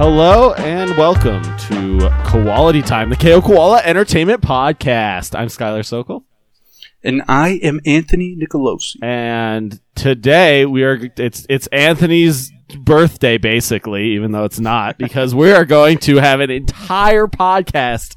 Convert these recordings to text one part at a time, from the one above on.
Hello and welcome to Quality Time, the KO Koala Entertainment Podcast. I'm Skylar Sokol, And I am Anthony Nicolosi. and today we are it's it's Anthony's birthday basically, even though it's not, because we are going to have an entire podcast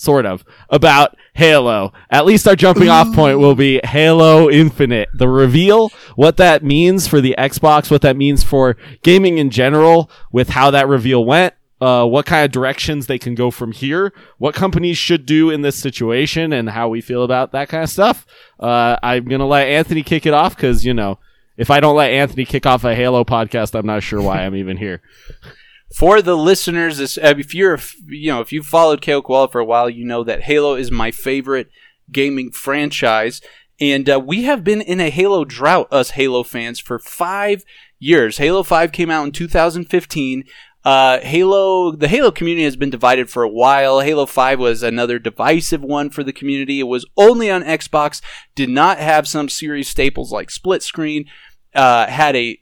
sort of about Halo. At least our jumping off point will be Halo Infinite. The reveal, what that means for the Xbox, what that means for gaming in general with how that reveal went. Uh, what kind of directions they can go from here, what companies should do in this situation, and how we feel about that kind of stuff. Uh, I'm gonna let Anthony kick it off because you know, if I don't let Anthony kick off a Halo podcast, I'm not sure why I'm even here. For the listeners, uh, if you're, you know, if you've followed KO Koala for a while, you know that Halo is my favorite gaming franchise. And uh, we have been in a Halo drought, us Halo fans, for five years. Halo 5 came out in 2015. Uh, Halo, the Halo community has been divided for a while. Halo 5 was another divisive one for the community. It was only on Xbox, did not have some series staples like split screen, uh, had a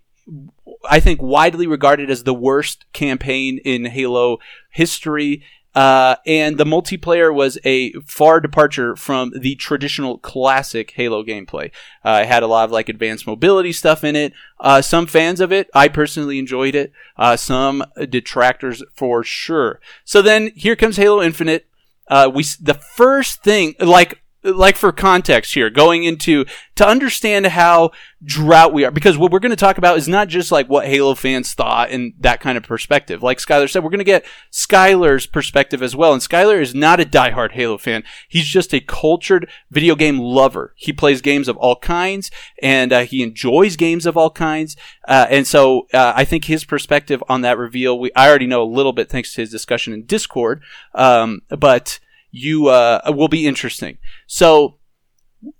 I think widely regarded as the worst campaign in Halo history. Uh, and the multiplayer was a far departure from the traditional classic Halo gameplay. Uh, it had a lot of like advanced mobility stuff in it. Uh, some fans of it, I personally enjoyed it. Uh, some detractors for sure. So then here comes Halo Infinite. Uh, we the first thing like like for context here, going into to understand how drought we are, because what we're going to talk about is not just like what Halo fans thought and that kind of perspective. Like Skylar said, we're going to get Skylar's perspective as well. And Skylar is not a diehard Halo fan. He's just a cultured video game lover. He plays games of all kinds and uh, he enjoys games of all kinds. Uh, and so uh, I think his perspective on that reveal, we I already know a little bit thanks to his discussion in Discord. Um, but you uh, will be interesting. So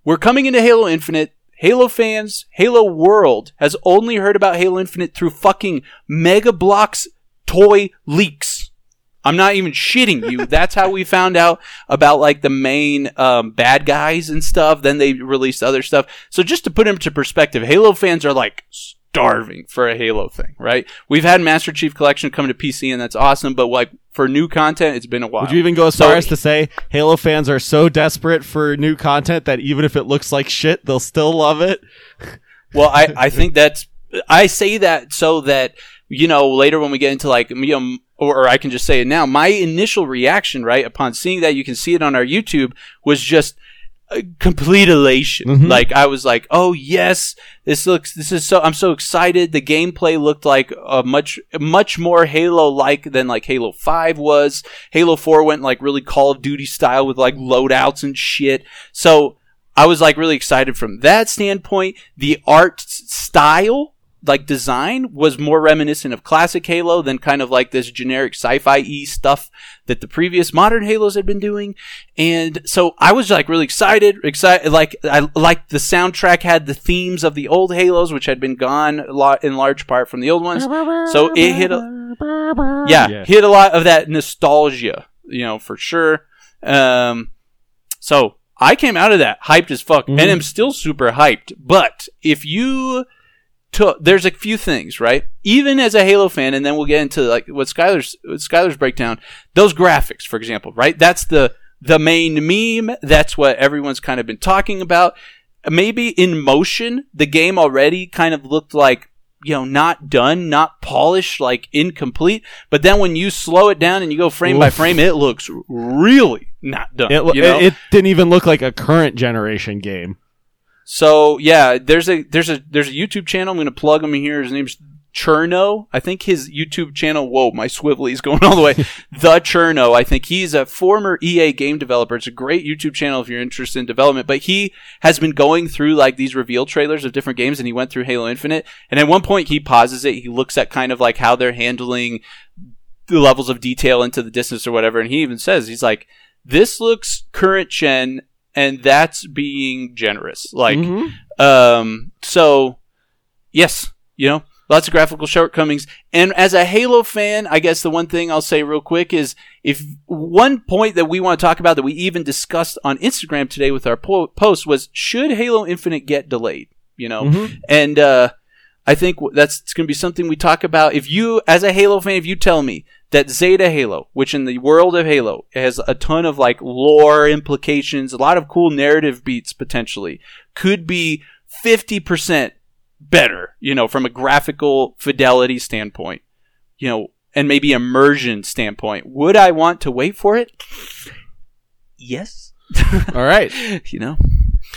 we're coming into Halo Infinite. Halo fans, Halo World has only heard about Halo Infinite through fucking Mega Bloks toy leaks. I'm not even shitting you. That's how we found out about like the main um, bad guys and stuff. Then they released other stuff. So just to put into perspective, Halo fans are like starving for a Halo thing, right? We've had Master Chief Collection coming to PC, and that's awesome. But like for new content, it's been a while. Would you even go as far as to say Halo fans are so desperate for new content that even if it looks like shit, they'll still love it? Well, I, I think that's I say that so that you know later when we get into like you know or, I can just say it now. My initial reaction, right, upon seeing that you can see it on our YouTube, was just complete elation. Mhm. Like I was like, "Oh yes, this looks. This is so. I'm so excited." The gameplay looked like a much much more Halo like than like Halo Five was. Halo Four went like really Call of Duty style with like loadouts and shit. So I was like really excited from that standpoint. The art style, like design, was more reminiscent of classic Halo than kind of like this generic sci-fi y stuff that the previous modern Halos had been doing. And so I was like really excited, excited, like I like the soundtrack had the themes of the old Halos, which had been gone a lot in large part from the old ones. So it hit a, yeah, Yeah. hit a lot of that nostalgia, you know, for sure. Um, so I came out of that hyped as fuck, Mhm. and am still super hyped. But if you took, there's a few things, right? Even as a Halo fan, and then we'll get into like what Skylar's what Skylar's breakdown. Those graphics, for example, right? That's the the main meme. That's what everyone's kind of been talking about. Maybe in motion, the game already kind of looked like you know not done, not polished, like incomplete. But then when you slow it down and you go frame by frame, it looks really not done. It, you know? it, it didn't even look like a current generation game. So yeah, there's a there's a there's a YouTube channel. I'm gonna plug him in here. His name's Cherno. I think his YouTube channel. Whoa, my swivelly is going all the way. the Cherno. I think he's a former EA game developer. It's a great YouTube channel if you're interested in development. But he has been going through like these reveal trailers of different games, and he went through Halo Infinite. And at one point, he pauses it. He looks at kind of like how they're handling the levels of detail into the distance or whatever. And he even says he's like this looks current gen, and that's being generous. Like, Mhm. um, so yes, you know, lots of graphical shortcomings. And as a Halo fan, I guess the one thing I'll say real quick is if one point that we want to talk about that we even discussed on Instagram today with our po- post was should Halo Infinite get delayed? You know, Mhm. and uh, I think that's going to be something we talk about. If you, as a Halo fan, if you tell me that Zeta Halo, which in the world of Halo has a ton of like lore implications, a lot of cool narrative beats potentially, could be 50% better, you know, from a graphical fidelity standpoint, you know, and maybe immersion standpoint, would I want to wait for it? Yes. All right. you know,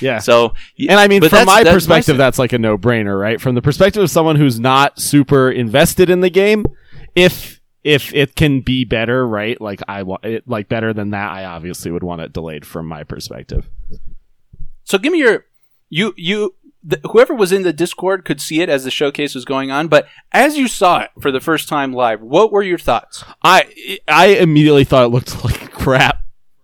Yeah. so, And I mean, from that's- my that's perspective, sen- that's like a no-brainer, right? From the perspective of someone who's not super invested in the game, if if it can be better, right? Like I want it, like better than that. I obviously would want it delayed from my perspective. So give me your you you th- whoever was in the Discord could see it as the showcase was going on, but as you saw it for the first time live, what were your thoughts? I I immediately thought it looked like crap.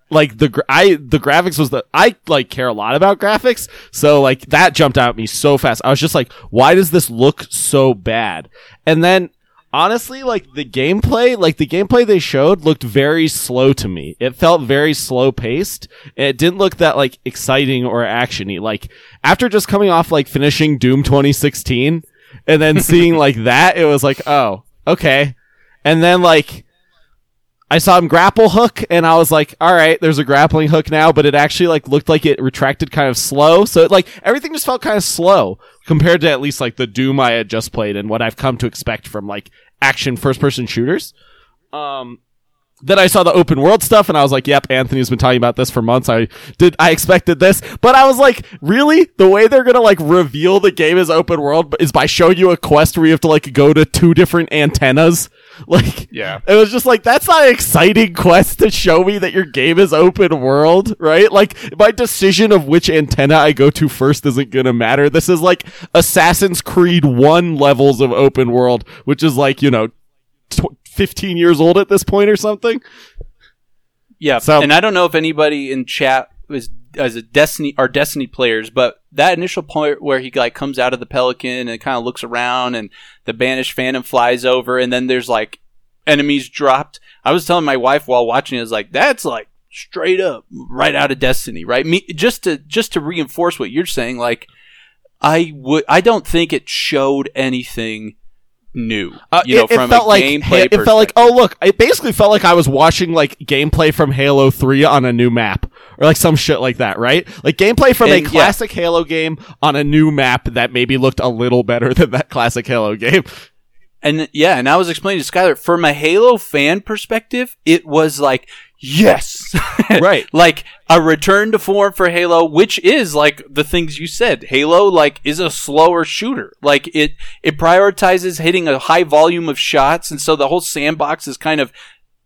Like the I the graphics was the I like care a lot about graphics, so like that jumped out at me so fast. I was just like, why does this look so bad? And then honestly, like the gameplay, like the gameplay they showed looked very slow to me. It felt very slow paced. It didn't look that like exciting or actiony. Like after just coming off like finishing Doom 2016 and then seeing like that, it was like, oh, okay. And then like I saw him grapple hook and I was like, all right, there's a grappling hook now, but it actually like looked like it retracted kind of slow. So it, like everything just felt kind of slow compared to at least like the Doom I had just played and what I've come to expect from like action first person shooters. Um, then I saw the open world stuff and I was like, yep, Anthony's been talking about this for months. I did, I expected this, but I was like, really? The way they're gonna like reveal the game is open world is by showing you a quest where you have to like go to two different antennas? Like, Yeah. it was just like, that's not an exciting quest to show me that your game is open world, right? Like, my decision of which antenna I go to first isn't gonna matter. This is like Assassin's Creed 1 levels of open world, which is like, you know, 15 years old at this point or something. Yeah, So- and I don't know if anybody in chat is as a Destiny are Destiny players, but that initial point where he like comes out of the Pelican and kind of looks around, and the banished Phantom flies over, and then there's like enemies dropped. I was telling my wife while watching, it, I was like, that's like straight up right out of Destiny, right? Me just to just to reinforce what you're saying, like I would, I don't think it showed anything new. Uh, you know, it, it from felt a like it felt like oh look it basically felt like i was watching like gameplay from halo 3 on a new map or like some shit like that right like gameplay from And, a yeah. classic halo game on a new map that maybe looked a little better than that classic halo game And yeah, and I was explaining to Skylar from a Halo fan perspective, it was like, yes, Right. like a return to form for Halo, which is like the things you said. Halo like is a slower shooter. Like it, it prioritizes hitting a high volume of shots, and so the whole sandbox is kind of,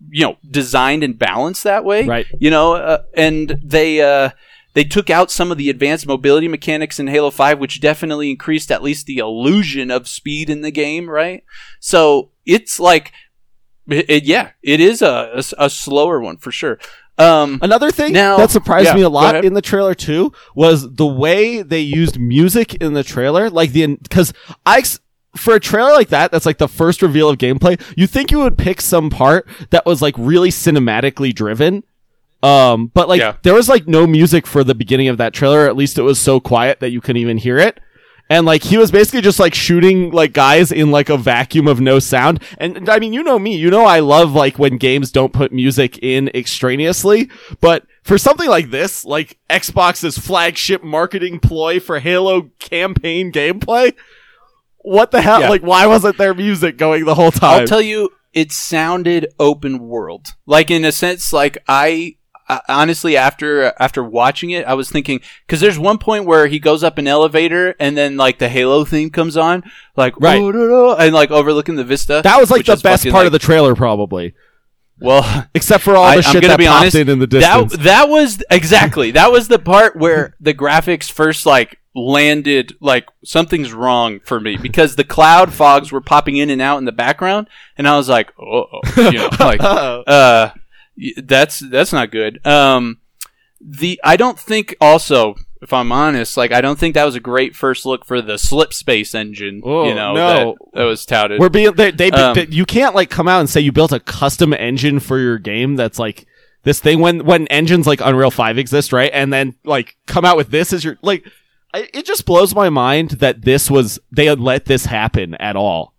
you know, designed and balanced that way. Right. You know, uh, and they, uh, they took out some of the advanced mobility mechanics in Halo 5, which definitely increased at least the illusion of speed in the game, right? So it's like, it, it- yeah, it is a, a, a slower one for sure. Um, Another thing Now- that surprised yeah, me a lot in the trailer too was the way they used music in the trailer. Like the because I for a trailer like that, that's like the first reveal of gameplay. You think you would pick some part that was like really cinematically driven. Um, but like Yeah. there was like no music for the beginning of that trailer. At least it was so quiet that you couldn't even hear it. And like he was basically just like shooting like guys in like a vacuum of no sound. And I mean, you know me, you know I love like when games don't put music in extraneously. But for something like this, like Xbox's flagship marketing ploy for Halo campaign gameplay, what the hell? Yeah. Like, why wasn't there music going the whole time? I'll tell you, it sounded open world. Like in a sense, like I, I honestly after after watching it, I was thinking because there's one point where he goes up an elevator and then like the Halo theme comes on, like Right. And like overlooking the vista. that was like the best fucking, part like- of the trailer, probably. Well, Except for all I- the I'm shit gonna that be popped honest, in in the that distance. that was exactly that was the part where the graphics first like landed like something's wrong for me because the cloud fogs were popping in and out in the background and I was like oh you know like uh That's that's not good. Um, the I don't think also, if I'm honest, like I don't think that was a great first look for the slip space engine. Oh, you know, no. that, that was touted. We're being they, they, Um, they- you can't like come out and say you built a custom engine for your game that's like this thing when when engines like Unreal 5 exist, right? And then like come out with this as your like I, it just blows my mind that this was they had let this happen at all.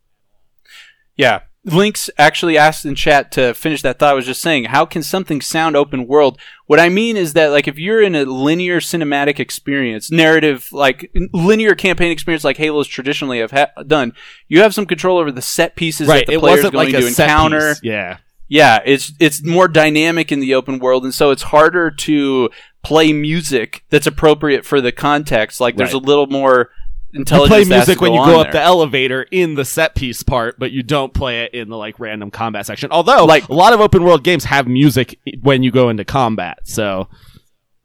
Yeah. Links actually asked in chat to finish that thought. I was just saying, how can something sound open world? What I mean is that, like, if you're in a linear cinematic experience, narrative, like linear campaign experience, like Halo's traditionally have ha- done, you have some control over the set pieces that the player's going like to encounter. Yeah. Yeah, it's it's more dynamic in the open world, and so it's harder to play music that's appropriate for the context. Like, there's Right. a little more You play music when you go up there. the elevator in the set piece part, but you don't play it in the like random combat section. Although Like- a lot of open world games have music when you go into combat, so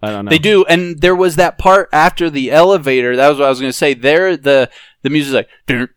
I don't know. They do, and there was that part after the elevator. That was what I was going to say. There, the the music like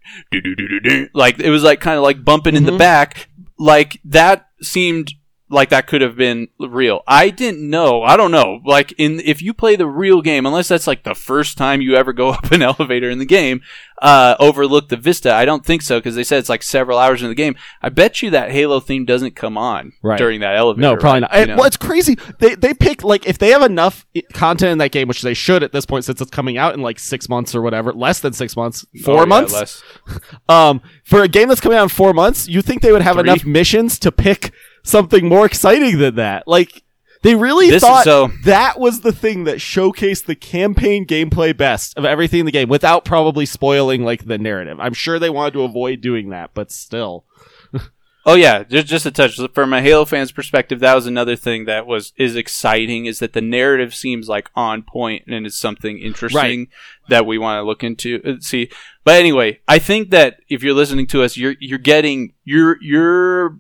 like it was like kind of like bumping in the Mhm. back. Like that seemed like that could have been real. I didn't know. I don't know. Like in if you play the real game, unless that's like the first time you ever go up an elevator in the game, uh, overlook the vista. I don't think so because they said it's like several hours in the game. I bet you that Halo theme doesn't come on Right. during that elevator. No, probably ride, not. you know? well, it's crazy. They they pick like if they have enough content in that game, which they should at this point, since it's coming out in like six months or whatever, less than six months, four Oh, months. less. Um, for a game that's coming out in four months, you think they would have Three. enough missions to pick something more exciting than that? Like they really This thought so- that was the thing that showcased the campaign gameplay best of everything in the game, without probably spoiling like the narrative. I'm sure they wanted to avoid doing that, but still. Oh yeah, just just a touch from a Halo fan's perspective. That was another thing that was is exciting is that the narrative seems like on point and is something interesting that we want to look into. uh, See, but anyway, I think that if you're listening to us, you're you're getting you're you're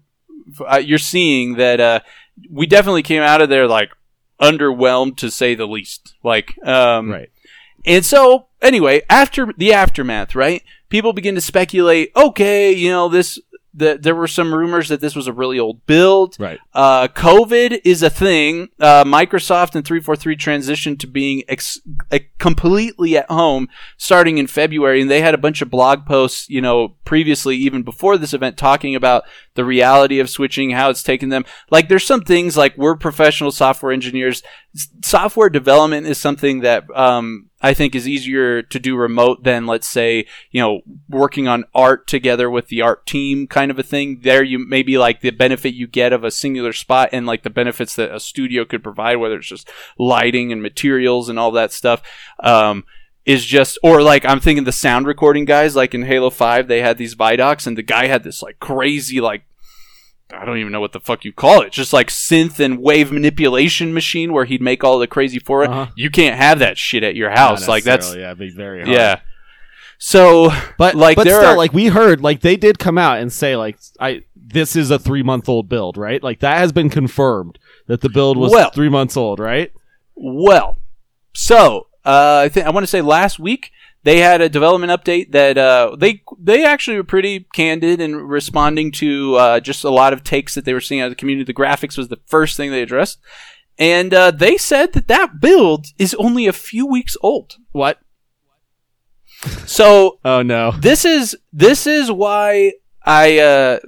uh, you're seeing that uh, we definitely came out of there like underwhelmed to say the least. Like, um, Right. and so, anyway, after the aftermath, right? People begin to speculate. Okay, you know this. The, there were some rumors that this was a really old build. Right. Uh, COVID is a thing. Uh, Microsoft and 343 transitioned to being ex- completely at home starting in February, and they had a bunch of blog posts, you know, previously, even before this event, talking about the reality of switching, how it's taken them. Like, there's some things like we're professional software engineers. S- software development is something that, um, I think is easier to do remote than, let's say, you know, working on art together with the art team kind of a thing. There, you maybe like the benefit you get of a singular spot and like the benefits that a studio could provide, whether it's just lighting and materials and all that stuff. Um, is just or like I'm thinking the sound recording guys like in Halo 5 they had these Vidocs and the guy had this like crazy like I don't even know what the fuck you call it. Just like synth and wave manipulation machine where he'd make all the crazy for it. Uh-huh. You can't have that shit at your house. Like that's yeah, be very hard. yeah. So But Like, but there still, are- like we heard, like they did come out and say, like I this is a three month old build, right? Like that has been confirmed that the build was Well- three months old, right? Well, so uh, I think I want to say last week they had a development update that uh, they they actually were pretty candid in responding to uh, just a lot of takes that they were seeing out of the community. The graphics was the first thing they addressed, and uh, they said that that build is only a few weeks old. What? So Oh no. this is this is why I uh,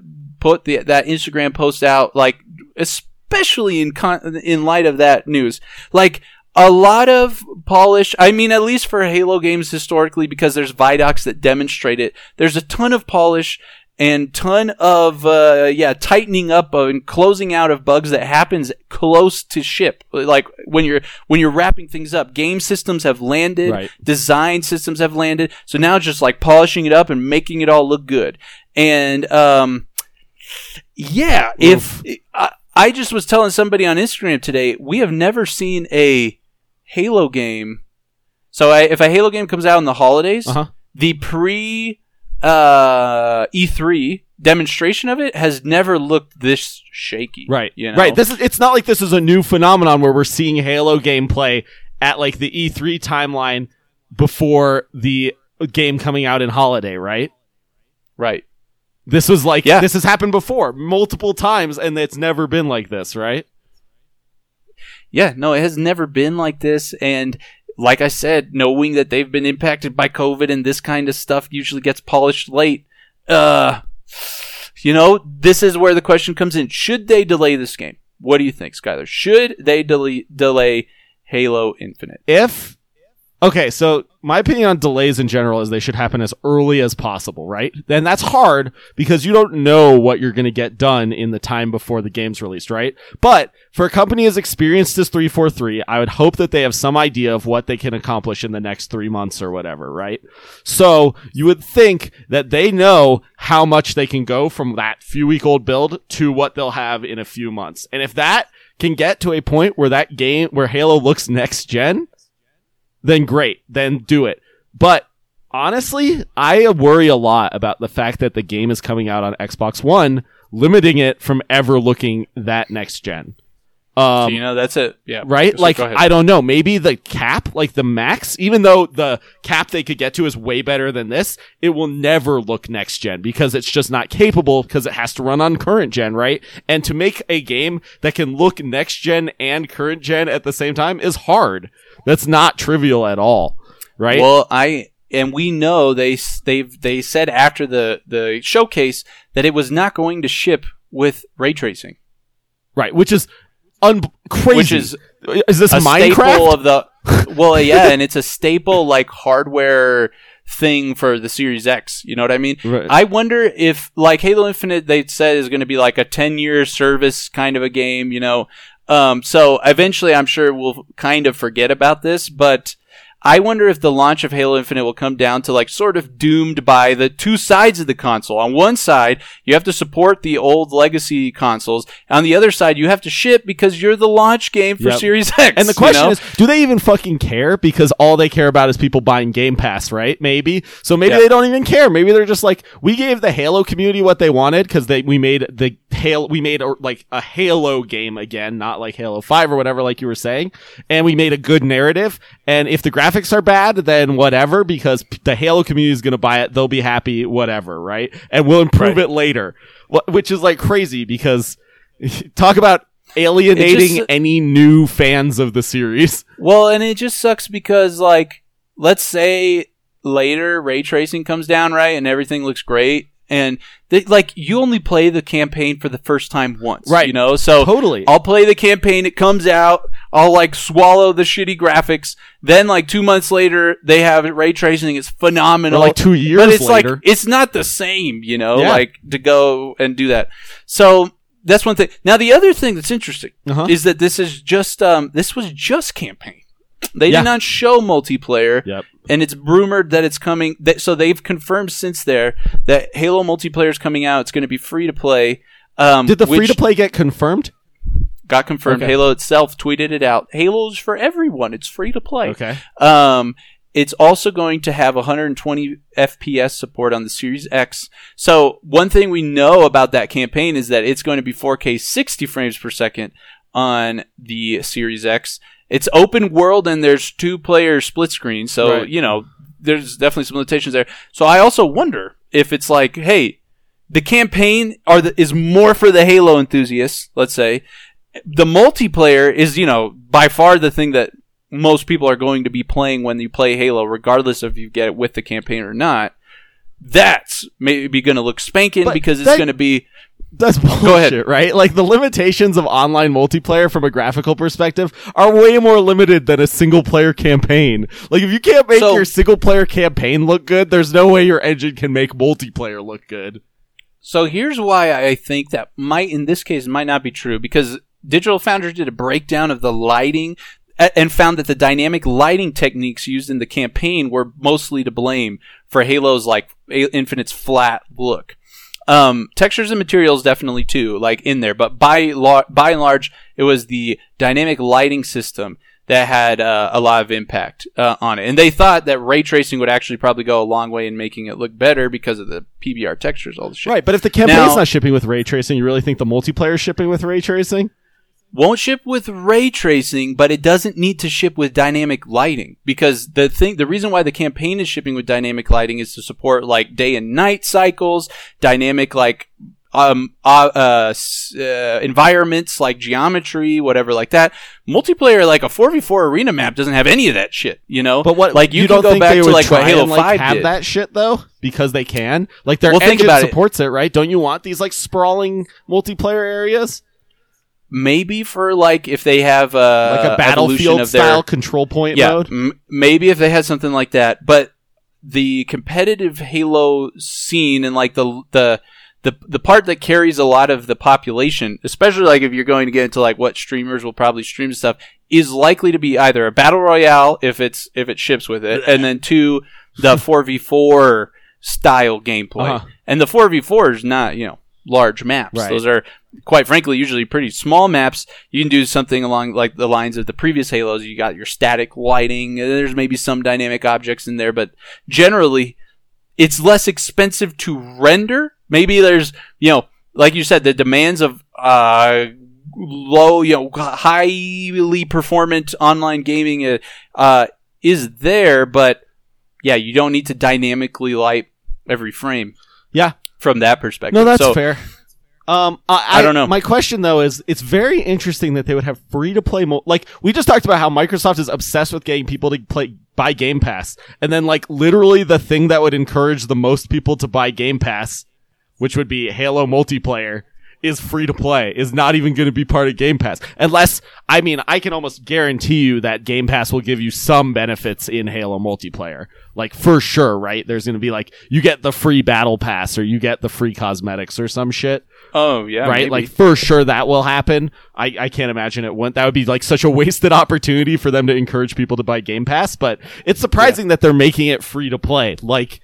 put the, that Instagram post out, like especially in con- in light of that news, like. A lot of polish. I mean, at least for Halo games historically, because there's Vidocs that demonstrate it. There's a ton of polish and ton of uh, yeah tightening up and closing out of bugs that happens close to ship. Like when you're when you're wrapping things up, game systems have landed Right. design systems have landed. So now just like polishing it up and making it all look good. And um, yeah, if I, I just was telling somebody on Instagram today, we have never seen a Halo game. So I, if a Halo game comes out in the holidays, Uh huh. the pre uh, E3 demonstration of it has never looked this shaky. Right. You know? Right. This is. It's not like this is a new phenomenon where we're seeing Halo gameplay at like the E3 timeline before the game coming out in holiday, right? right. This was like Yeah. this has happened before multiple times, and it's never been like this, right? Yeah, no, it has never been like this. And like I said, knowing that they've been impacted by COVID and this kind of stuff usually gets polished late, uh, you know, this is where the question comes in. Should they delay this game? What do you think, Skylar? Should they delay, delay Halo Infinite? If Okay, so my opinion on delays in general is they should happen as early as possible, right? Then that's hard because you don't know what you're going to get done in the time before the game's released, right? But for a company as experienced as 343, I would hope that they have some idea of what they can accomplish in the next three months or whatever, right? So you would think that they know how much they can go from that few week old build to what they'll have in a few months. And if that can get to a point where that game, where Halo looks next gen, then great, then do it. But honestly, I worry a lot about the fact that the game is coming out on Xbox One, limiting it from ever looking that next gen. Um, so, you know, that's it. Yeah. right? So like. I don't know. Maybe the cap, like the max, even though the cap they could get to is way better than this, it will never look next gen because it's just not capable because it has to run on current gen, right? And to make a game that can look next gen and current gen at the same time is hard. That's not trivial at all, right? Well, I and we know they they've they said after the the showcase that it was not going to ship with ray tracing, right, which is un- crazy. which is is this a Minecraft? staple of the. Well, yeah, and it's a staple like hardware thing for the Series X. You know what I mean? Right. I wonder if like Halo Infinite, they said is going to be like a ten year service kind of a game. You know, um, so eventually, I'm sure we'll kind of forget about this, but. I wonder if the launch of Halo Infinite will come down to like sort of doomed by the two sides of the console. On one side, you have to support the old legacy consoles. On the other side, you have to ship because you're the launch game for Yep. Series X. And the you question know? is, do they even fucking care? Because all they care about is people buying Game Pass, right? Maybe. So maybe Yeah. they don't even care. Maybe they're just like, we gave the Halo community what they wanted because they we made the Halo, we made a, like a Halo game again, not like Halo Five or whatever, like you were saying, and we made a good narrative. And if the graphics are bad, then whatever, because the Halo community is going to buy it, they'll be happy, whatever, right? And we'll improve Right. it later, which is like crazy because talk about alienating just- any new fans of the series. Well, and it just sucks because, like, let's say later ray tracing comes down, right, and everything looks great, and they, like you only play the campaign for the first time once, Right. You know, so Totally. I'll play the campaign. It comes out. I'll like swallow the shitty graphics. Then, like two months later, they have ray tracing. It's Or phenomenal. like two years but it's later. like it's not the same, you know, Yeah. like to go and do that. So that's one thing. Now the other thing that's interesting Uh-huh. is that this is just um this was just campaign. They Yeah. did not show multiplayer, Yep. and it's rumored that it's coming. That, so they've confirmed since there that Halo multiplayer is coming out. It's going to be free to play. Um, Did the free to play get confirmed? Got confirmed? Okay. Halo itself tweeted it out. Halo's for everyone. It's free to play. Okay. Um, it's also going to have 120 FPS support on the Series X. So one thing we know about that campaign is that it's going to be 4K 60 frames per second on the Series X. It's open world and there's two player split screen. So, Right. you know, there's definitely some limitations there. So I also wonder if it's like, hey, the campaign are the, is more for the Halo enthusiasts, let's say. The multiplayer is, you know, by far the thing that most people are going to be playing when you play Halo, regardless if you get it with the campaign or not. That's maybe going to look spanking But because it's that- going to be That's bullshit, right? Like the limitations of online multiplayer from a graphical perspective are way more limited than a single player campaign. Like if you can't make So- your single player campaign look good, there's no way your engine can make multiplayer look good. So here's why I think that might, in this case, might not be true because Digital Foundry did a breakdown of the lighting and found that the dynamic lighting techniques used in the campaign were mostly to blame for Halo's like Infinite's flat look. Um, textures and materials definitely too, like in there, but by lar- by and large, it was the dynamic lighting system that had uh, a lot of impact uh, on it. And they thought that ray tracing would actually probably go a long way in making it look better because of the PBR textures, all the shit. Right, but if the campaign's Now- not shipping with ray tracing, you really think the multiplayer is shipping with ray tracing? Won't ship with ray tracing, but it doesn't need to ship with dynamic lighting because the thing, the reason why the campaign is shipping with dynamic lighting is to support like day and night cycles, dynamic like um, uh, uh, uh, environments like geometry, whatever like that. Multiplayer, like a four v four arena map, doesn't have any of that shit. You know, But what like you, don't can go think back they to like what Halo and, like, Five have did. that shit though because they can. Like their Well, think engine about it. supports it. right? Don't you want these like sprawling multiplayer areas, Maybe for like if they have uh, like a battlefield of their- style control point yeah, mode? m- maybe if they had something like that, but the competitive Halo scene and like the the the the part that carries a lot of the population, especially like if you're going to get into like what streamers will probably stream stuff, is likely to be either a battle royale if it's if it ships with it, and then two the four v four style gameplay, Uh-huh. and the four v four is not you know large maps; Right. those are quite frankly usually pretty small maps. You can do something along like the lines of the previous halos. You got your static lighting. There's maybe some dynamic objects in there but generally it's less expensive to render. Maybe there's you know like you said the demands of uh low you know highly performant online gaming uh, uh is there but yeah you don't need to dynamically light every frame. Yeah. From that perspective No, that's So- fair. Um, I, I don't know. My question though is, it's very interesting that they would have free to play. Mo- like we just talked about how Microsoft is obsessed with getting people to play buy Game Pass, and then like literally the thing that would encourage the most people to buy Game Pass, which would be Halo multiplayer, is free to play. Is not even going to be part of Game Pass, unless I mean I can almost guarantee you that Game Pass will give you some benefits in Halo multiplayer. Like for sure, right? There's going to be like you get the free battle pass or you get the free cosmetics or some shit oh yeah right? maybe. Like for sure that will happen. I, I can't imagine it wouldn't. That would be like such a wasted opportunity for them to encourage people to buy Game Pass. But it's surprising that they're making it free to play. Like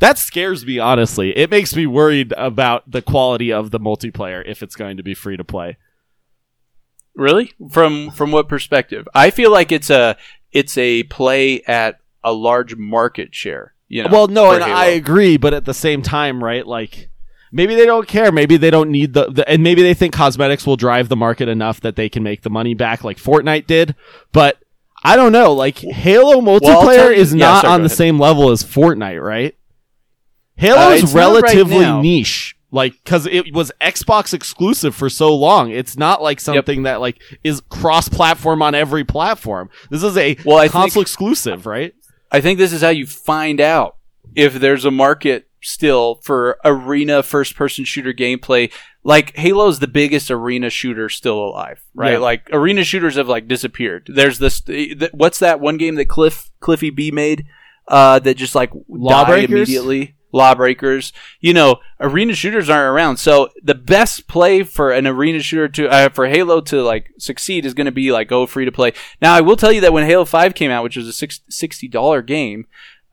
that scares me honestly. It makes me worried about the quality of the multiplayer if it's going to be free to play. Really? From from what perspective? I feel like it's a it's a play at a large market share. You know, well, no, and Halo. I agree, but at the same time, right? Like maybe they don't care. Maybe they don't need the, the and maybe they think cosmetics will drive the market enough that they can make the money back like Fortnite did. But I don't know. Like Halo multiplayer tell you- is yeah, not sorry, on the ahead. same level as Fortnite, right? Halo Uh, is not right relatively niche. Like, cause it was Xbox exclusive for so long. It's not like something that like is cross-platform on every platform. This is a Well, I console think- exclusive, right? I think this is how you find out if there's a market still for arena first person shooter gameplay. Like Halo's the biggest arena shooter still alive, right? Yeah. Like arena shooters have like disappeared. There's this th- what's that one game that Cliff Cliffy B made uh that just like died immediately? Lawbreakers. You know, arena shooters aren't around. So the best play for an arena shooter to uh, for Halo to like succeed is going to be like go free to play. Now, I will tell you that when Halo 5 came out, which was a six, $60 game,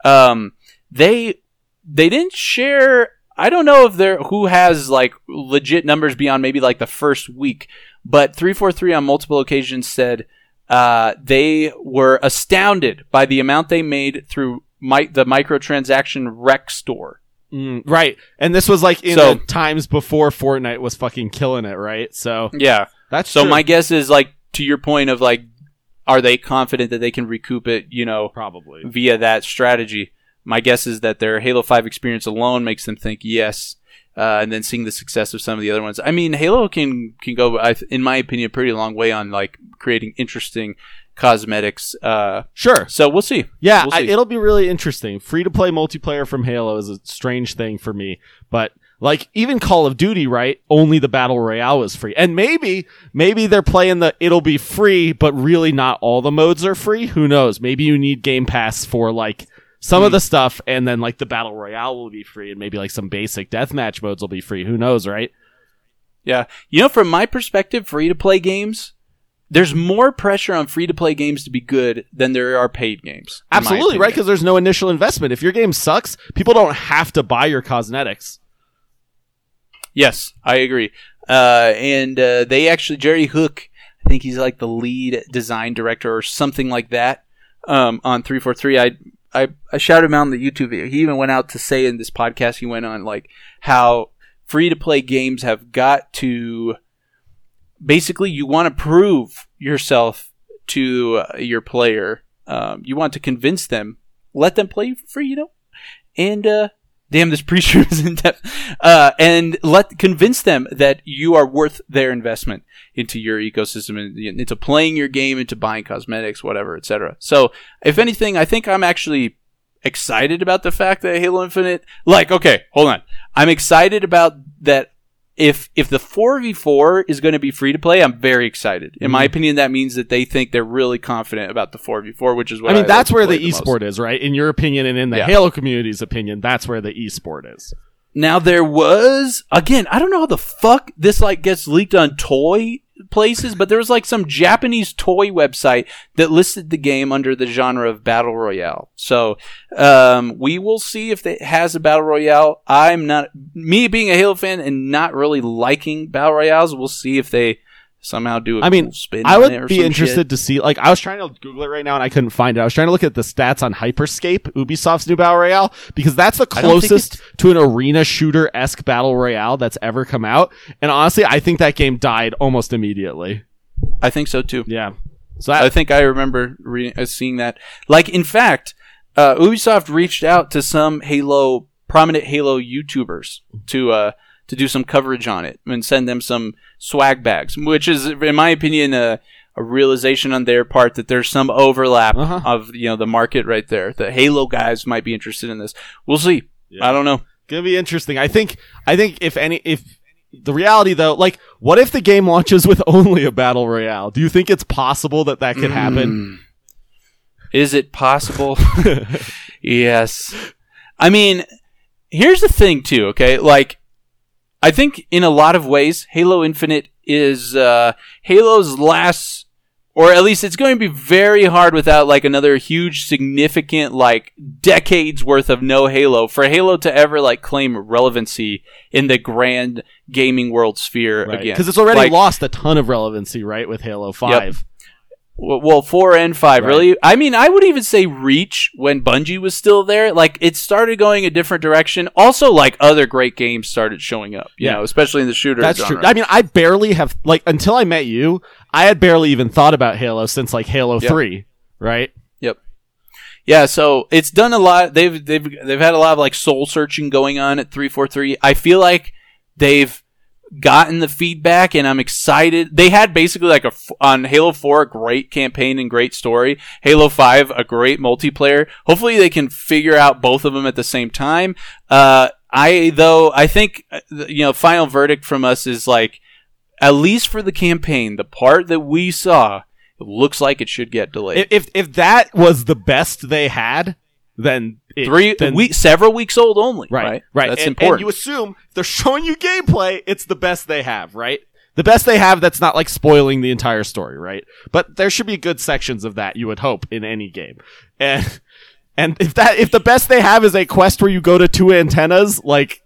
um they they didn't share I don't know if there who has like legit numbers beyond maybe like the first week, but 343 on multiple occasions said uh, they were astounded by the amount they made through mi- the microtransaction rec store. Mm, right. And this was like in So- the times before Fortnite was fucking killing it, right? So Yeah. that's So true. my guess is like to your point of like, are they confident that they can recoup it? You know, probably. via that strategy. My guess is that their Halo 5 experience alone makes them think yes. Uh, and then seeing the success of some of the other ones. I mean, Halo can can go, in my opinion, a pretty long way on like creating interesting cosmetics. Uh, Sure. so we'll see. Yeah, We'll I, it'll be really interesting. Free to play multiplayer from Halo is a strange thing for me, but like even Call of Duty, right? Only the battle royale is free, and maybe maybe they're playing the it'll be free, but really not all the modes are free. Who knows? Maybe you need Game Pass for like some Hmm. of the stuff, and then like the battle royale will be free, and maybe like some basic deathmatch modes will be free. Who knows, right? Yeah. You know, from my perspective, free to play games, there's more pressure on free to play games to be good than there are paid games. Absolutely, right? Because there's no initial investment. If your game sucks, people don't have to buy your cosmetics. Yes, I agree. Uh, and uh, they actually Jerry Hook, I think he's like the lead design director or something like that um, on three four three. I I I shouted him out in the YouTube video. He even went out to say in this podcast he went on like how free to play games have got to basically you want to prove yourself to uh, your player. Um, you want to convince them, let them play for free, you know, and uh, Damn, this pre-show is in depth. Uh, and let convince them that you are worth their investment into your ecosystem and into playing your game, into buying cosmetics, whatever, etc. So, if anything, I think I'm actually excited about the fact that Halo Infinite. Like, okay, hold on. I'm excited about that. If if the four v four is going to be free to play, I'm very excited. In my Mhm. opinion, that means that they think they're really confident about the four v four, which is what I mean, love that's to where the most. esport is, right? In your opinion, and in the Yeah. Halo community's opinion, that's where the esport is. Now there was again, I don't know how the fuck this like gets leaked on toy places, but there was like some Japanese toy website that listed the game under the genre of battle royale. So um, we will see if it has a battle royale. I'm not me being a Halo fan and not really liking battle royales. We'll see if they somehow do. I I mean, cool spin I would be interested shit. to see. Like, I was trying to Google it right now and I couldn't find it. I was trying to look at the stats on Hyperscape, Ubisoft's new battle royale, because that's the I don't think closest to an arena shooter esque battle royale that's ever come out. And honestly, I think that game died almost immediately. I think so too. Yeah. So I think I remember re- uh, seeing that. Like, in fact, uh, Ubisoft reached out to some Halo prominent Halo YouTubers to uh, to do some coverage on it and send them some swag bags, which is, in my opinion, a, a realization on their part that there's some overlap Uh-huh. of you know the market right there. The Halo guys might be interested in this. We'll see. Yeah. I don't know. gonna be interesting. I think. I think if any, if the reality though, like, what if the game launches with only a battle royale? Do you think it's possible that that could happen? Mm. Is it possible? yes. I mean, here's the thing too, okay? Like I think in a lot of ways Halo Infinite is uh Halo's last or at least it's going to be very hard without like another huge significant like decades worth of no Halo for Halo to ever like claim relevancy in the grand gaming world sphere again. Because it's already Like- lost a ton of relevancy, right, with Halo Five. Well, well, four and five, Right. really. I mean, I would even say Reach when Bungie was still there. Like, it started going a different direction. Also, like other great games started showing up. You Yeah. know, especially in the shooter. That's genre. true. I mean, I barely have like until I met you, I had barely even thought about Halo since like Halo Yeah. Three, right? Yep. Yeah, so it's done a lot. They've they've they've had a lot of like soul searching going on at three four three. I feel like they've gotten the feedback, and I'm excited. They had basically like a, on Halo Four a great campaign and great story. Halo Five a great multiplayer. Hopefully, they can figure out both of them at the same time. Uh, I though I think uh, you know final verdict from us is like at least for the campaign, the part that we saw. Looks like it should get delayed. If, if that was the best they had, then it, three then, week, several weeks old only. right, Right, right. That's and, important. And you assume they're showing you gameplay, it's the best they have, right? The best they have that's not like spoiling the entire story, right? But there should be good sections of that, you would hope, in any game. And and if that if the best they have is a quest where you go to two antennas, like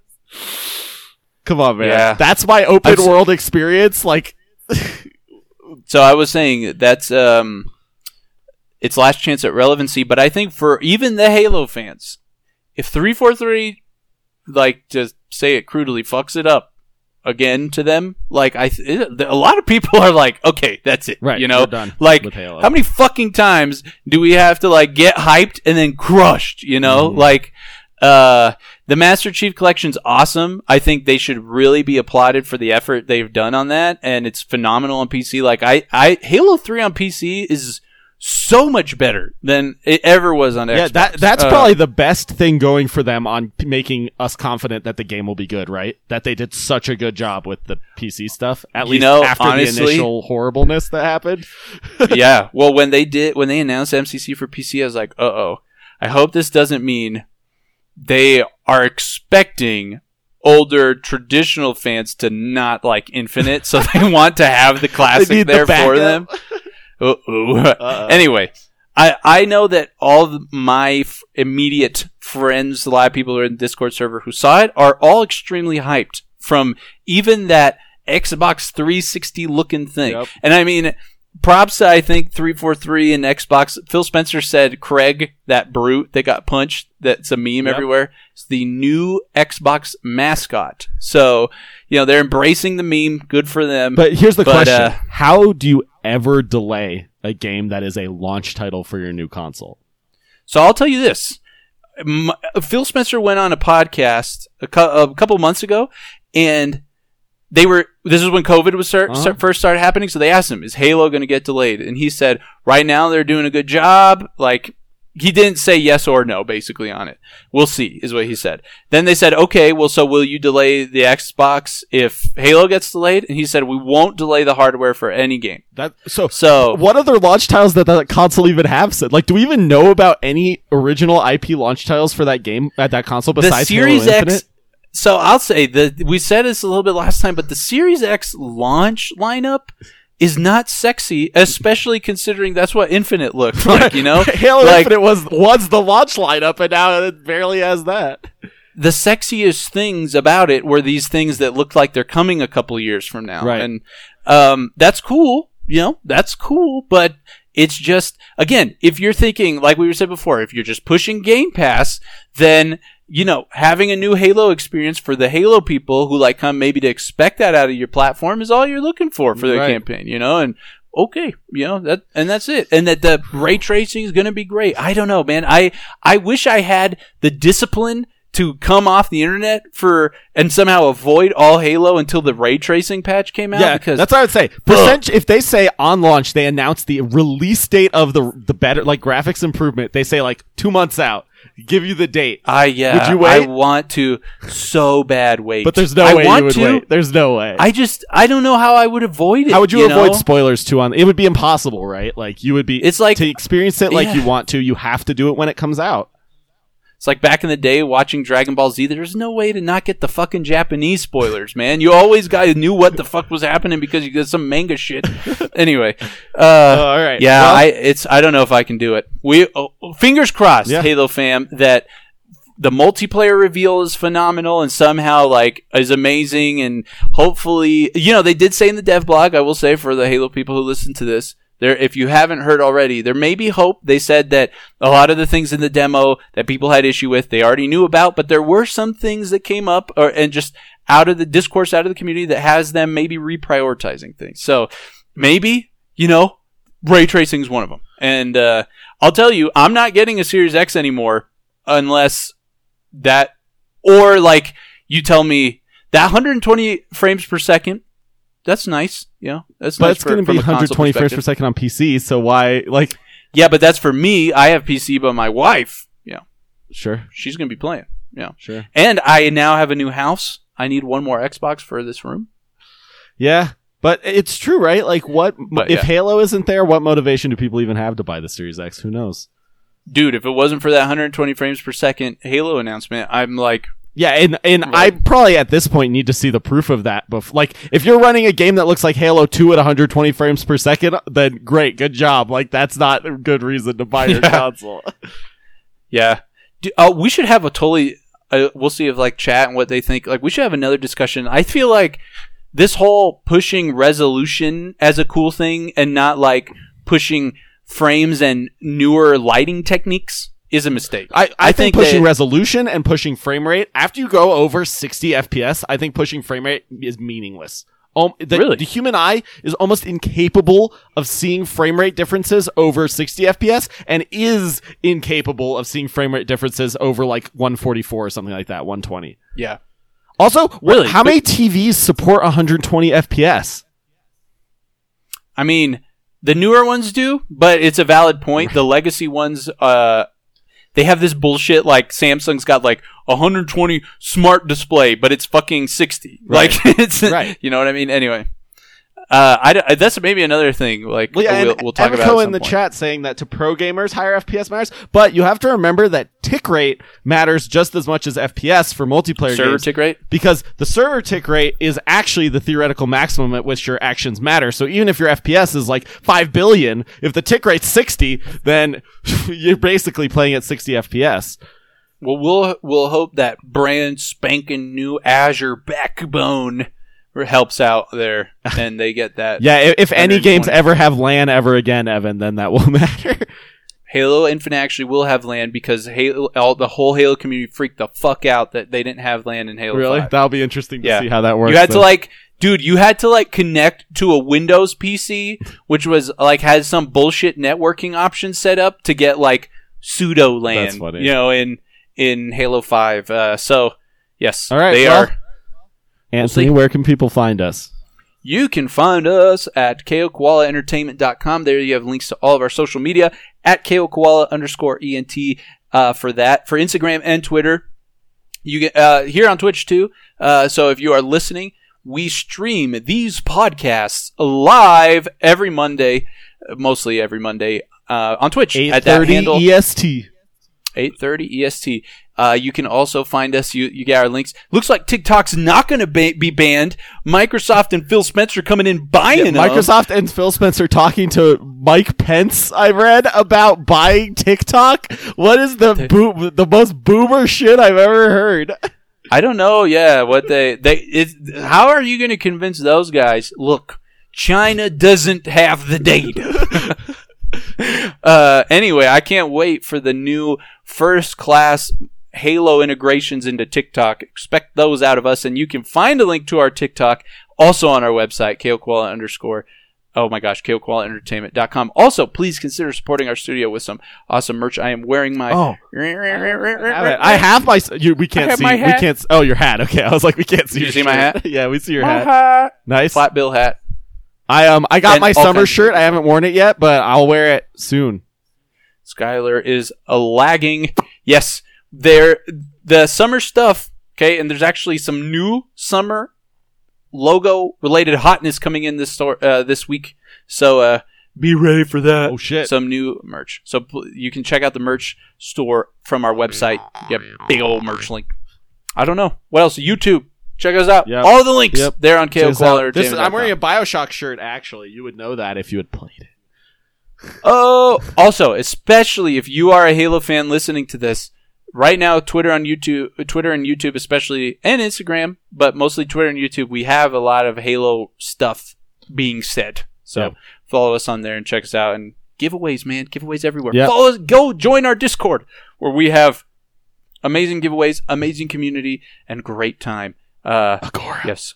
come on, man. Yeah. That's my open I've s- world experience. Like so I was saying that's um, its last chance at relevancy. But I think for even the Halo fans, if three four three, like to say it crudely, fucks it up again to them, like I, th- a lot of people are like, okay, that's it. Right, You know, done like how many fucking times do we have to like get hyped and then crushed? You know, Mhm. like uh, the Master Chief Collection's awesome. I think they should really be applauded for the effort they've done on that, and it's phenomenal on PC. Like I, I Halo Three on PC is so much better than it ever was on Xbox. yeah, that that's Uh, probably the best thing going for them on making us confident that the game will be good, right? That they did such a good job with the PC stuff. At least know, after honestly- the initial horribleness that happened. yeah. Well, when they did, when they announced MCC for PC, I was like, uh oh. I hope this doesn't mean they are expecting older traditional fans to not like Infinite, so they want to have the classic need the there for them. Uh-oh. Anyway, I I know that all my f- immediate friends, a lot of people who are in the Discord server who saw it, are all extremely hyped from even that Xbox 360 looking thing. Yep. And I mean, props to, I think 343 and Xbox. Phil Spencer said Craig, that brute that got punched, that's a meme Yep. everywhere, is the new Xbox mascot. So, you know, they're embracing the meme. Good for them. But here's the But, question: uh, How do you ever delay a game that is a launch title for your new console? So I'll tell you this. m- Phil Spencer went on a podcast a, a couple months ago, and they were. This is when COVID was start, Uh-huh. start- first started happening. So they asked him, "Is Halo going to get delayed?" And he said, "Right now they're doing a good job. Like he didn't say yes or no, basically on it. We'll see, is what he said. Then they said, "Okay, well, so will you delay the Xbox if Halo gets delayed?" And he said, "We won't delay the hardware for any game." That so So what other launch titles that that console even have? Said like, do we even know about any original IP launch titles for that game at that console the besides Series Halo X. So I'll say that we said this a little bit last time, but the Series X launch lineup is not sexy, especially considering that's what Infinite looked like. You know, Halo Like, Infinite was was the launch lineup, and now it barely has that. the sexiest things about it were these things that looked like they're coming a couple years from now, Right. and um, that's cool. You know, that's cool, but it's just again, if you're thinking like we were said before, if you're just pushing Game Pass, then you know having a new Halo experience for the Halo people who like come maybe to expect that out of your platform is all you're looking for for the Right. campaign. You know, and okay, you know that, and that's it. And that the ray tracing is going to be great. I don't know, man. I I wish I had the discipline to come off the internet for and somehow avoid all Halo until the ray tracing patch came out. Yeah, because that's what I would say. Percent, if they say on launch they announce the release date of the the better like graphics improvement, they say like two months out, give you the date. I yeah, Would you wait? I want to so bad wait, But there's no I way want you would to. wait. There's no way. I just I don't know how I would avoid it. How would you, avoid know? spoilers too? On it would be impossible, right? Like you would be. It's like- to experience it like Yeah. you want to. You have to do it when it comes out. It's like back in the day watching Dragon Ball Z. There's no way to not get the fucking Japanese spoilers, man. You always guys knew what the fuck was happening because you got some manga shit. anyway, uh, all right. Yeah, Well- I it's I don't know if I can do it. We oh, fingers crossed, Yeah. Halo fam, that the multiplayer reveal is phenomenal and somehow like is amazing and hopefully you know they did say in the dev blog I will say for the Halo people who listen to this there if you haven't heard already there may be hope. They said that a lot of the things in the demo that people had issue with they already knew about but there were some things that came up or and just out of the discourse out of the community that has them maybe reprioritizing things. So maybe you know ray tracing is one of them. And uh, I'll tell you I'm not getting a Series X anymore unless that or like you tell me that 120 frames per second that's nice Yeah, that's but nice it's going to be 120 frames per second on PC. So why, like, yeah but that's for me i have pc but my wife yeah, sure, she's going to be playing Yeah, sure, and i now have a new house i need one more xbox for this room yeah. But it's true, right? Like, what But, if yeah. Halo isn't there? What motivation do people even have to buy the Series X? Who knows? dude if it wasn't for that 120 frames per second halo announcement i'm like Yeah, and and I probably at this point need to see the proof of that. But like, if you're running a game that looks like Halo Two at 120 frames per second, then great, good job. Like, that's not a good reason to buy your Yeah. console. Yeah. Do, uh, we should have a totally. Uh, we'll see if like chat and what they think. Like we should have another discussion. I feel like this whole pushing resolution as a cool thing and not like pushing frames and newer lighting techniques is a mistake. I, I, think, pushing that- resolution and pushing frame rate after you go over 60 FPS, I think pushing frame rate is meaningless. Um, the, Really? the human eye is almost incapable of seeing frame rate differences over 60 FPS and is incapable of seeing frame rate differences over like 144 or something like that, 120. yeah. Also, Really? how many TVs support 120 FPS? I mean, the newer ones do, but it's a valid point. The legacy ones, uh, they have this bullshit like Samsung's got like 120 smart display, but it's fucking 60. Right. Like it's Right. You know what I mean? Anyway, uh, I, d- that's maybe another thing. Like Well, yeah, we'll, we'll talk Evico about at in the point. chat saying that to pro gamers, higher FPS matters. But you have to remember that tick rate matters just as much as FPS for multiplayer Server games. tick rate. because the server tick rate is actually the theoretical maximum at which your actions matter. So even if your FPS is like 5 billion, if the tick rate's 60, then you're basically playing at 60 FPS. Well, we'll we'll hope that brand spanking new Azure backbone helps out there, and they get that. Yeah, if, if any games ever have LAN ever again, Evan, then that will matter. Halo Infinite actually will have LAN because Halo, all, the whole Halo community freaked the fuck out that they didn't have LAN in Halo. really? 5. That'll be interesting to Yeah. see how that works. You had to like, dude, you had to like connect to a Windows PC, which was like had some bullshit networking option set up to get like pseudo LAN. That's funny. You know, in in Halo Five. Uh, so yes, All right, they well- are. Anthony, see. where can people find us? You can find us at kokoalaentertainment.com. There you have links to all of our social media at kokoala underscore ent uh, for that. For Instagram and Twitter, you get uh, here on Twitch too. Uh, so if you are listening, we stream these podcasts live every Monday, mostly every Monday uh, on Twitch at that 8:30 handle. EST. 8:30 EST. Uh, you can also find us. You you get our links. Looks like TikTok's not going to ba- be banned. Microsoft and Phil Spencer coming in buying them. Microsoft and Phil Spencer talking to Mike Pence. I read about buying TikTok. What is the the most boomer shit I've ever heard? I don't know. Yeah, what they they it's, how are you going to convince those guys? Look, China doesn't have the data. uh, anyway, I can't wait for the new first class Halo integrations into TikTok. Expect those out of us, and you can find a link to our TikTok also on our website, kokoala underscore. Oh my gosh, kokoalaentertainment.com. Also, please consider supporting our studio with some awesome merch. I am wearing my. Oh. I have my. You, we can't have see. my We can't. Oh, your hat. Okay, I was like, we can't see. You your see my hat? yeah, we see your My hat. hat. Nice. Flat bill hat. I um, I got And my summer shirt. I haven't worn it yet, but I'll wear it soon. Skylar is a lagging. Yes, there the summer stuff. Okay, and there's actually some new summer logo related hotness coming in this store uh, this week. So uh, be ready for that. Oh shit. Some new merch. So pl- you can check out the merch store from our website. Yep, big old merch link. I don't know what else. YouTube. Check us out. Yep. All the links Yep. there on KO Quality this is- I'm wearing a Bioshock shirt. Actually, you would know that if you had played it. Oh, also, especially if you are a Halo fan listening to this right now, Twitter on YouTube, Twitter and YouTube, especially, and Instagram, but mostly Twitter and YouTube, we have a lot of Halo stuff being said. So Yep. follow us on there and check us out. And giveaways, man, giveaways everywhere. Yep. Follow us, go join our Discord where we have amazing giveaways, amazing community, and great time. Uh, Agora. yes,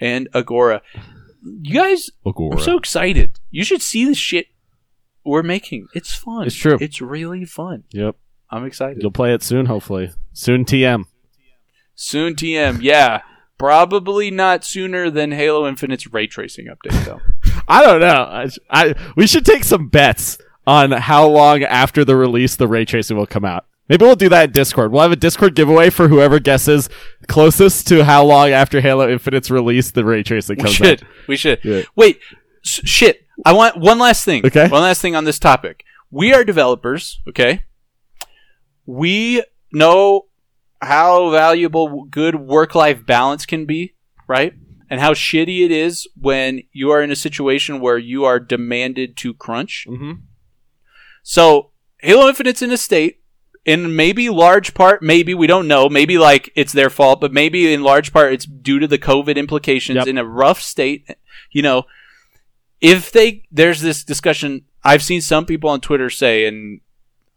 and Agora. You guys Agora. I'm so excited. You should see the shit we're making. It's fun. It's true. It's really fun. yep. I'm excited. You'll play it soon, hopefully. Soon, TM. Soon TM. Yeah. Probably not sooner than Halo Infinite's ray tracing update though. I don't know. I, I we should take some bets on how long after the release the ray tracing will come out. Maybe we'll do that in Discord. We'll have a Discord giveaway for whoever guesses closest to how long after Halo Infinite's release the ray tracing we comes should. out. We should. Yeah. Wait. Shit. I want one last thing. Okay. One last thing on this topic. We are developers, okay? We know how valuable good work-life balance can be, right? And how shitty it is when you are in a situation where you are demanded to crunch. Mm-hmm. So Halo Infinite's in a state, in maybe large part, maybe we don't know, maybe like it's their fault, but maybe in large part it's due to the COVID implications Yep. in a rough state. You know, if they there's this discussion, I've seen some people on Twitter say, and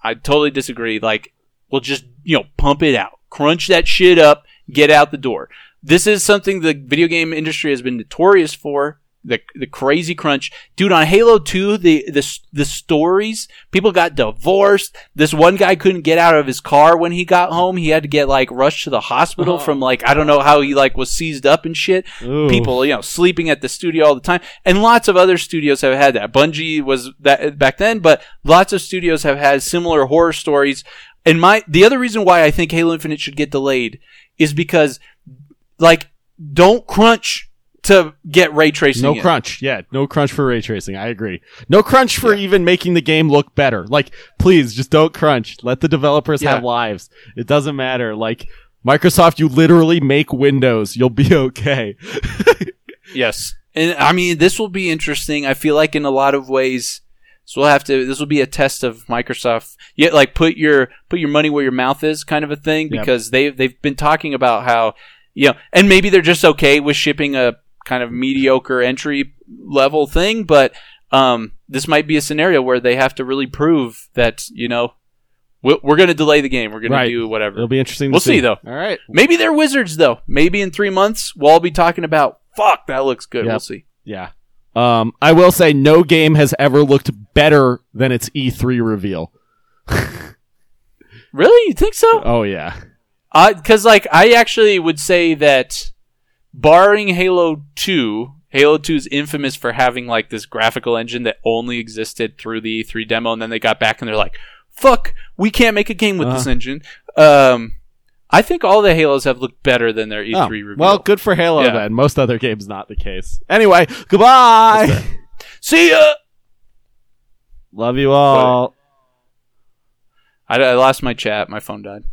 I totally disagree. Like, well, just you know, pump it out, crunch that shit up, get out the door. This is something the video game industry has been notorious for. The, the crazy crunch, dude. On Halo Two, the the the stories. People got divorced. This one guy couldn't get out of his car when he got home. He had to get like rushed to the hospital Oh. from like I don't know how he like was seized up and shit Ooh. people, you know, sleeping at the studio all the time. And lots of other studios have had that. Bungie was that back then, but lots of studios have had similar horror stories. And my the other reason why I think Halo Infinite should get delayed is because like don't crunch to get ray tracing. No in. crunch. Yeah, no crunch for ray tracing. I agree. No crunch for even making the game look better. Like, please, just don't crunch. Let the developers Yeah. have lives. It doesn't matter. Like, Microsoft, you literally make Windows. You'll be okay. Yes. And I mean, this will be interesting. I feel like in a lot of ways, so we'll have to. This will be a test of Microsoft. Yeah, like put your put your money where your mouth is, kind of a thing, Yep. because they they've been talking about how you know, and maybe they're just okay with shipping a kind of mediocre entry level thing, but um, this might be a scenario where they have to really prove that you know we're, we're going to delay the game. We're going Right. to do whatever. It'll be interesting. We'll see. see, though. All right. Maybe they're wizards though. Maybe in three months we'll all be talking about fuck that looks good. Yep. We'll see. Yeah. Um, I will say no game has ever looked better than its E3 reveal. Really? You think so? Oh yeah. Because like I actually would say that, barring Halo Two, Halo 2 is infamous for having like this graphical engine that only existed through the E3 demo, and then they got back and they're like, "Fuck, we can't make a game with this Uh. engine." Um, I think all the Halos have looked better than their E3 Oh, reveal. well, good for Halo Yeah. then. Most other games not the case. Anyway, goodbye. see ya. Love you all. I, I lost my chat. My phone died.